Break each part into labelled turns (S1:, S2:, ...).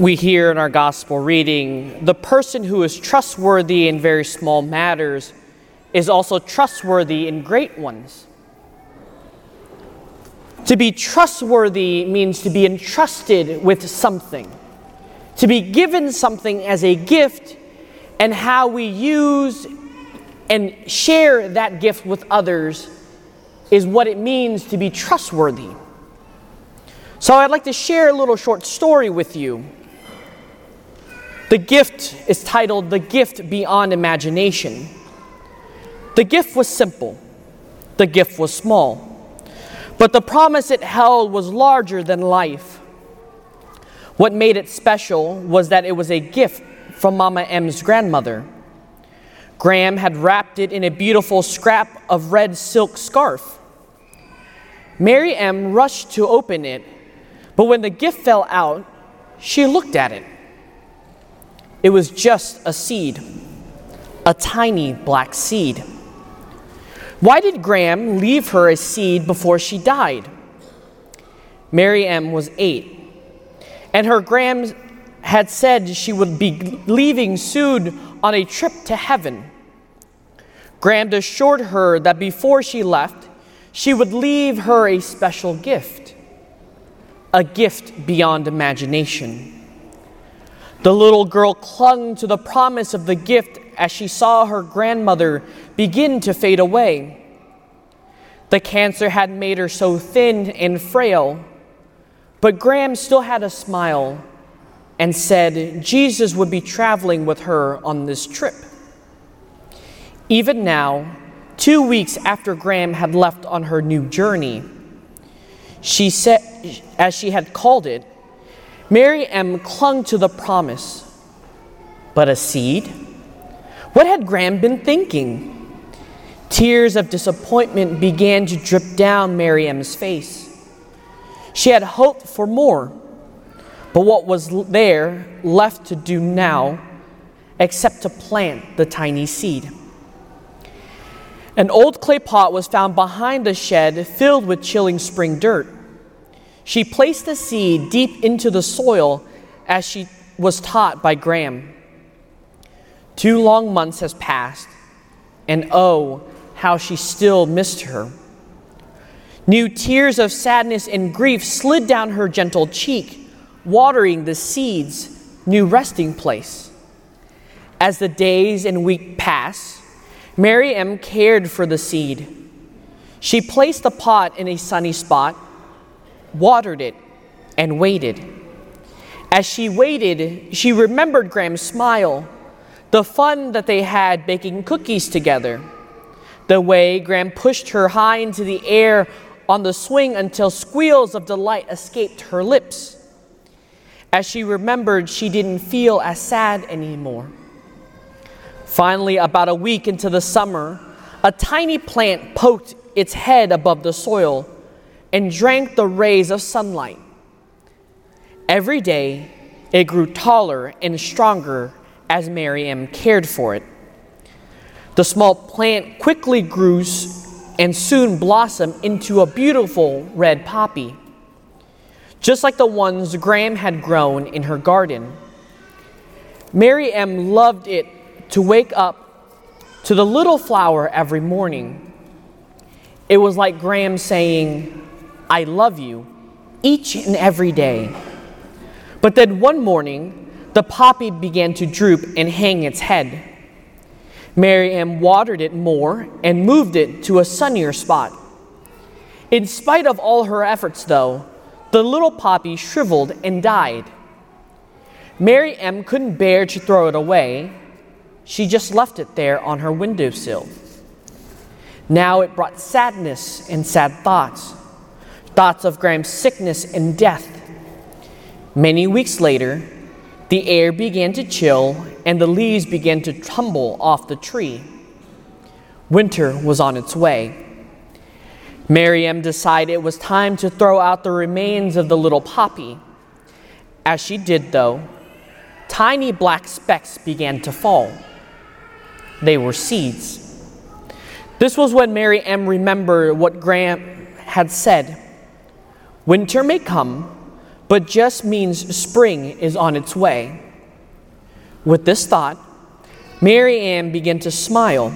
S1: We hear in our gospel reading the person who is trustworthy in very small matters is also trustworthy in great ones. To be trustworthy means to be entrusted with something, to be given something as a gift, and how we use and share that gift with others is what it means to be trustworthy. So, I'd like to share a little short story with you. The gift is titled The Gift Beyond Imagination. The gift was simple, the gift was small, but the promise it held was larger than life. What made it special was that it was a gift from Mama M's grandmother. Gram had wrapped it in a beautiful scrap of red silk scarf. Mary Ann rushed to open it, but when the gift fell out, she looked at it. It was just a seed, a tiny black seed. Why did Gram leave her a seed before she died? Mary Ann was eight, and her Gram had said she would be leaving soon on a trip to heaven. Gram assured her that before she left, she would leave her a special gift, a gift beyond imagination. The little girl clung to the promise of the gift as she saw her grandmother begin to fade away. The cancer had made her so thin and frail, but Gram still had a smile and said Jesus would be traveling with her on this trip. Even now, two weeks after Gram had left on her new journey, she said, as she had called it, Mary Ann. clung to the promise. But a seed? What had Gram been thinking? Tears of disappointment began to drip down Mary Ann's face. She had hoped for more, but what was there left to do now except to plant the tiny seed? An old clay pot was found behind the shed filled with chilling spring dirt. She placed the seed deep into the soil as she was taught by Gram. Two long months has passed, and oh, how she still missed her. New tears of sadness and grief slid down her gentle cheek, watering the seed's new resting place. As the days and weeks passed, Mary Ann. cared for the seed. She placed the pot in a sunny spot, watered it, and waited. As she waited, she remembered Gram's smile, the fun that they had baking cookies together, the way Gram pushed her high into the air on the swing until squeals of delight escaped her lips. As she remembered, she didn't feel as sad anymore. Finally, about a week into the summer, a tiny plant poked its head above the soil and drank the rays of sunlight. Every day, it grew taller and stronger as Mary Ann cared for it. The small plant quickly grew and soon blossomed into a beautiful red poppy, just like the ones Gram had grown in her garden. Mary Ann loved it to wake up to the little flower every morning. It was like Gram saying, I love you each and every day. But then one morning, the poppy began to droop and hang its head. Mary Ann watered it more and moved it to a sunnier spot. In spite of all her efforts, though, the little poppy shriveled and died. Mary Ann couldn't bear to throw it away, she just left it there on her windowsill. Now it brought sadness and sad thoughts, thoughts of Gram's sickness and death. Many weeks later, the air began to chill and the leaves began to tumble off the tree. Winter was on its way. Mary Ann decided it was time to throw out the remains of the little poppy. As she did, though, tiny black specks began to fall they were seeds. This was when Mary Ann remembered what Gram had said Winter may come, but just means spring is on its way. With this thought, Mary Ann began to smile.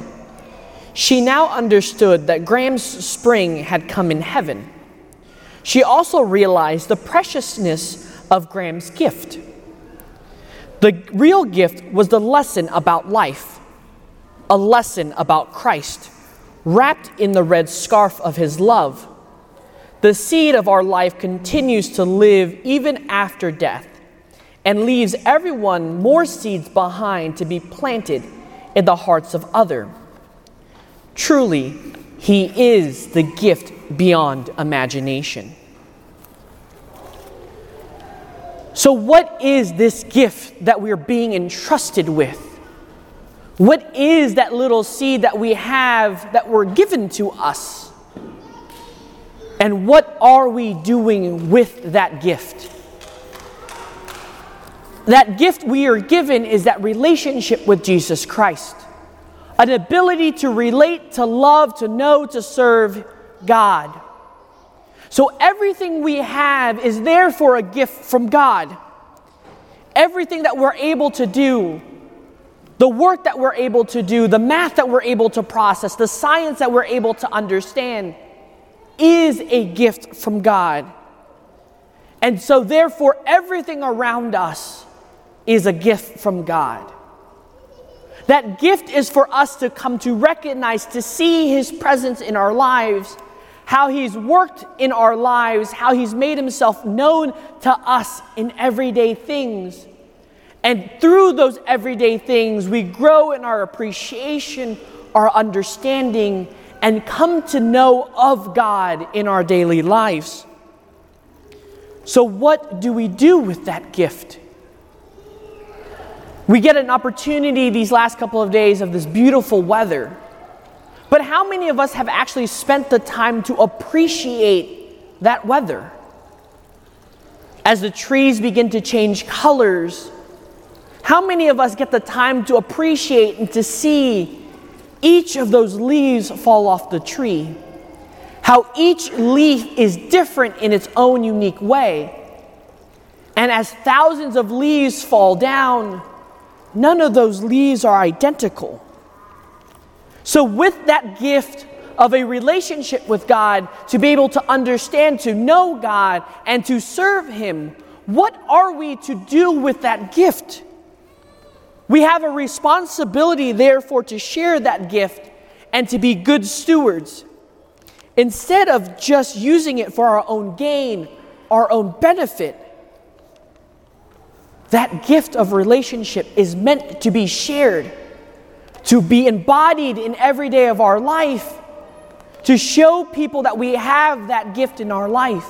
S1: She now understood that Gram's spring had come in heaven. She also realized the preciousness of Gram's gift. The real gift was the lesson about life, a lesson about Christ, wrapped in the red scarf of his love. The seed of our life continues to live even after death and leaves everyone more seeds behind to be planted in the hearts of other. Truly, he is the gift beyond imagination. So, what is this gift that we're being entrusted with? What is that little seed that we have that were given to us? And what are we doing with that gift? That gift we are given is that relationship with Jesus Christ, an ability to relate, to love, to know, to serve God. So everything we have is therefore a gift from God. Everything that we're able to do, the work that we're able to do, the math that we're able to process, the science that we're able to understand is a gift from God. And so, therefore, everything around us is a gift from God. That gift is for us to come to recognize, to see His presence in our lives, how He's worked in our lives, how He's made Himself known to us in everyday things. And through those everyday things, we grow in our appreciation, our understanding, and come to know of God in our daily lives. So, what do we do with that gift? We get an opportunity these last couple of days of this beautiful weather. But how many of us have actually spent the time to appreciate that weather? As the trees begin to change colors, how many of us get the time to appreciate and to see each of those leaves fall off the tree? How each leaf is different in its own unique way. And as thousands of leaves fall down, none of those leaves are identical. So, with that gift of a relationship with God, to be able to understand, to know God, and to serve Him, what are we to do with that gift? We have a responsibility, therefore, to share that gift and to be good stewards. Instead of just using it for our own gain, our own benefit, that gift of relationship is meant to be shared, to be embodied in every day of our life, to show people that we have that gift in our life.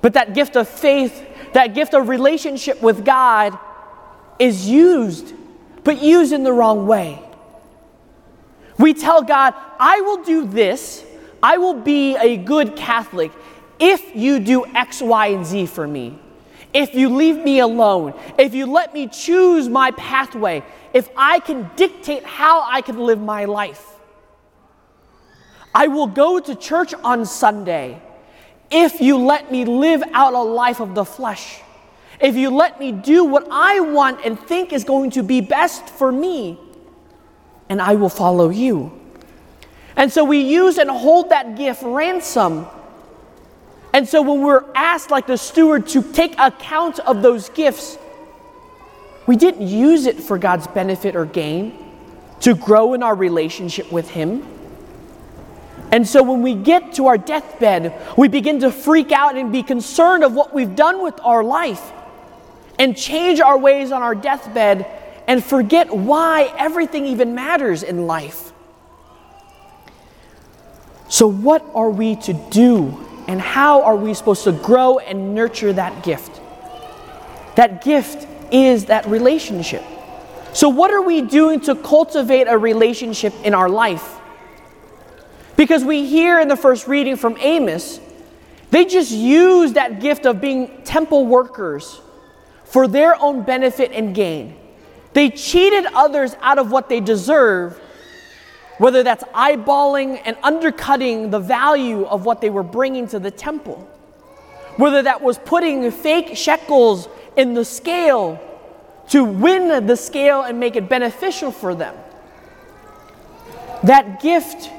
S1: But that gift of faith, that gift of relationship with God, is used, but used in the wrong way. We tell God, I will do this, I will be a good Catholic if you do X, Y, and Z for me if you leave me alone, if you let me choose my pathway, if I can dictate how I can live my life. I will go to church on Sunday if you let me live out a life of the flesh. If you let me do what I want and think is going to be best for me, and I will follow you. And so we use and hold that gift ransom and so when we're asked, like the steward, to take account of those gifts, we didn't use it for God's benefit or gain, to grow in our relationship with Him. And so when we get to our deathbed, we begin to freak out and be concerned of what we've done with our life and change our ways on our deathbed and forget why everything even matters in life. So, what are we to do and how are we supposed to grow and nurture that gift? That gift is that relationship. So, what are we doing to cultivate a relationship in our life? Because we hear in the first reading from Amos, they just use that gift of being temple workers for their own benefit and gain. They cheated others out of what they deserve whether that's eyeballing and undercutting the value of what they were bringing to the temple. whether that was putting fake shekels in the scale to win the scale and make it beneficial for them. That gift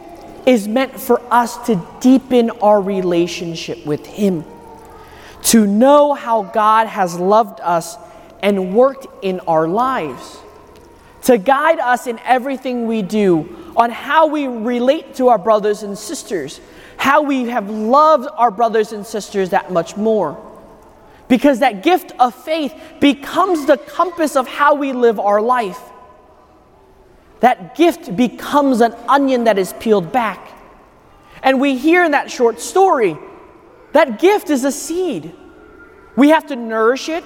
S1: is meant for us to deepen our relationship with Him, to know how God has loved us and worked in our lives, to guide us in everything we do, on how we relate to our brothers and sisters, how we have loved our brothers and sisters that much more. Because that gift of faith becomes the compass of how we live our life. That gift becomes an onion that is peeled back. And we hear in that short story that gift is a seed. We have to nourish it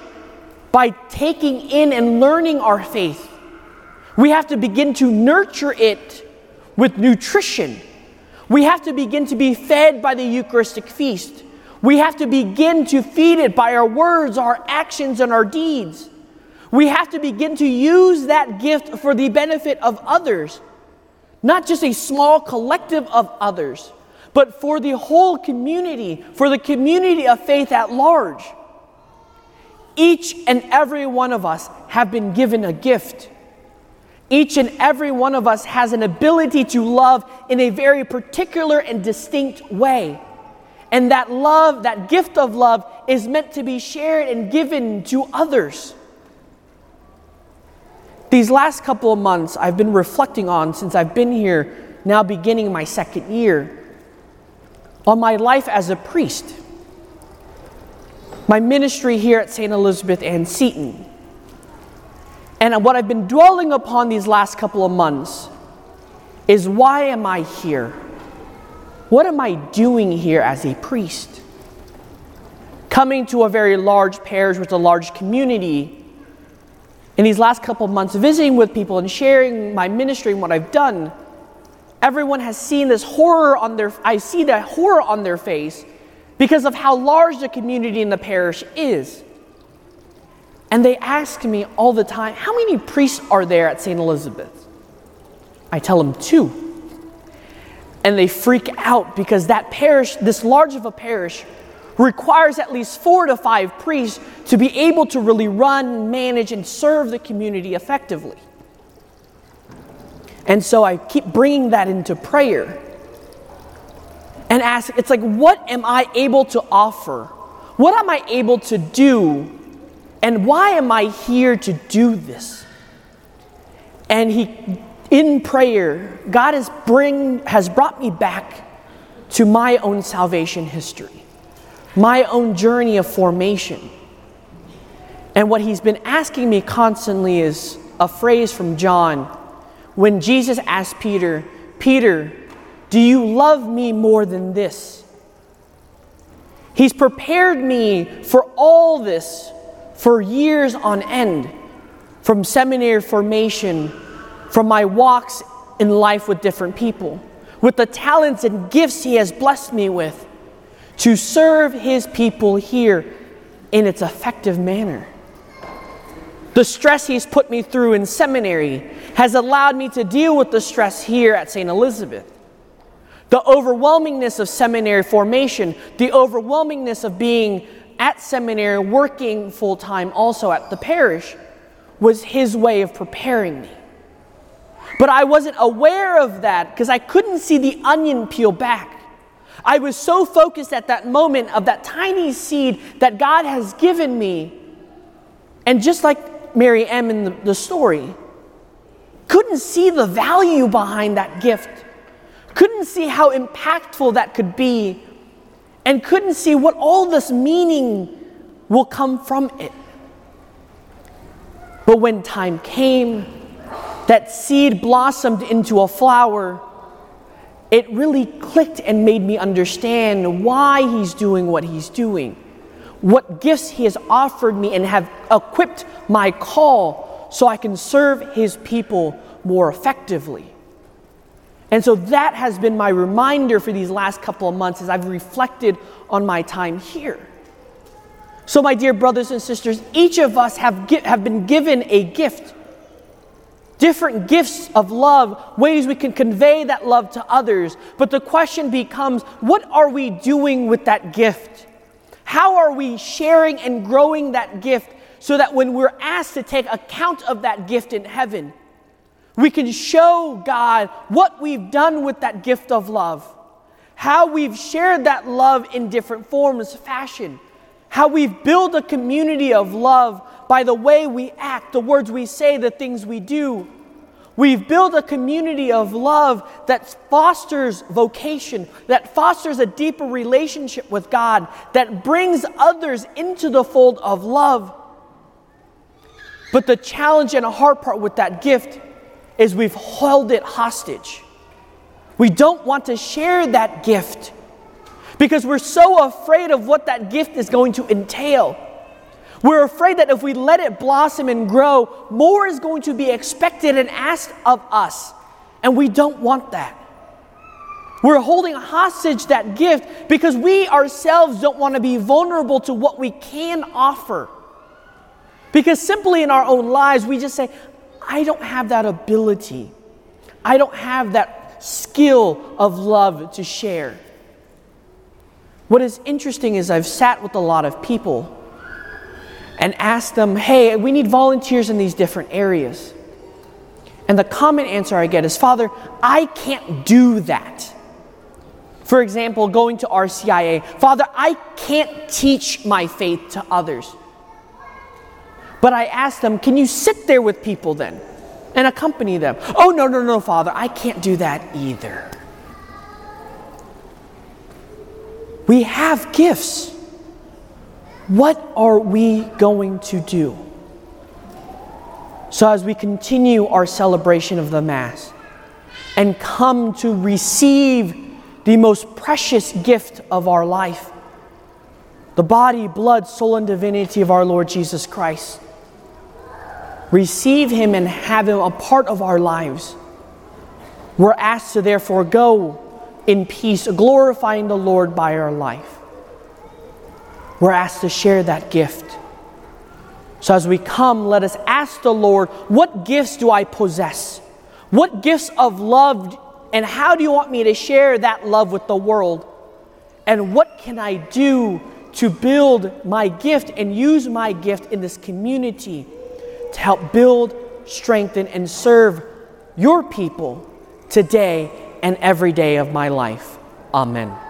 S1: by taking in and learning our faith. We have to begin to nurture it with nutrition. We have to begin to be fed by the Eucharistic feast. We have to begin to feed it by our words, our actions, and our deeds. We have to begin to use that gift for the benefit of others, not just a small collective of others, but for the whole community, for the community of faith at large. Each and every one of us have been given a gift. Each and every one of us has an ability to love in a very particular and distinct way. And that love, that gift of love, is meant to be shared and given to others. These last couple of months, I've been reflecting on since I've been here, now beginning my second year, on my life as a priest, my ministry here at St. Elizabeth Ann Seton and what I've been dwelling upon these last couple of months is why am I here? What am I doing here as a priest? Coming to a very large parish with a large community, in these last couple of months, visiting with people and sharing my ministry and what I've done, everyone has seen this horror on their I see that horror on their face because of how large the community in the parish is. And they ask me all the time, How many priests are there at St. Elizabeth? I tell them two. And they freak out because that parish, this large of a parish, requires at least four to five priests to be able to really run, manage, and serve the community effectively. And so I keep bringing that into prayer and ask, it's like, what am I able to offer? What am I able to do and why am I here to do this? And he, in prayer, God has, bring, has brought me back to my own salvation history, my own journey of formation. And what he's been asking me constantly is a phrase from John when Jesus asked Peter, Peter, do you love me more than this? He's prepared me for all this for years on end, from seminary formation, from my walks in life with different people, with the talents and gifts He has blessed me with, to serve His people here in its effective manner. The stress He's put me through in seminary has allowed me to deal with the stress here at St. Elizabeth. The overwhelmingness of seminary formation, the overwhelmingness of being at seminary, working full time also at the parish, was his way of preparing me. But I wasn't aware of that because I couldn't see the onion peel back. I was so focused at that moment of that tiny seed that God has given me. And just like Mary Ann in the, the story, couldn't see the value behind that gift, couldn't see how impactful that could be and couldn't see what all this meaning will come from it. But when time came, that seed blossomed into a flower. It really clicked and made me understand why he's doing what he's doing, what gifts he has offered me, and have equipped my call so I can serve his people more effectively. And so that has been my reminder for these last couple of months as I've reflected on my time here. So, my dear brothers and sisters, each of us have, have been given a gift. Different gifts of love, ways we can convey that love to others. But the question becomes what are we doing with that gift? How are we sharing and growing that gift so that when we're asked to take account of that gift in heaven, we can show God what we've done with that gift of love, how we've shared that love in different forms, fashion, how we've built a community of love by the way we act, the words we say, the things we do. We've built a community of love that fosters vocation, that fosters a deeper relationship with God, that brings others into the fold of love. But the challenge and a hard part with that gift is we've held it hostage. We don't want to share that gift because we're so afraid of what that gift is going to entail. We're afraid that if we let it blossom and grow, more is going to be expected and asked of us. And we don't want that. We're holding hostage that gift because we ourselves don't want to be vulnerable to what we can offer. Because simply in our own lives, we just say, I don't have that ability. I don't have that skill of love to share. What is interesting is I've sat with a lot of people and asked them, hey, we need volunteers in these different areas. And the common answer I get is, Father, I can't do that. For example, going to RCIA, Father, I can't teach my faith to others. But I asked them, Can you sit there with people then and accompany them? Oh, no, no, no, Father, I can't do that either. We have gifts. What are we going to do? So, as we continue our celebration of the Mass and come to receive the most precious gift of our life the body, blood, soul, and divinity of our Lord Jesus Christ receive Him and have Him a part of our lives. We're asked to therefore go in peace, glorifying the Lord by our life. We're asked to share that gift. So as we come, let us ask the Lord, What gifts do I possess? What gifts of love, and how do you want me to share that love with the world? And what can I do to build my gift and use my gift in this community? to help build, strengthen, and serve your people today and every day of my life. Amen.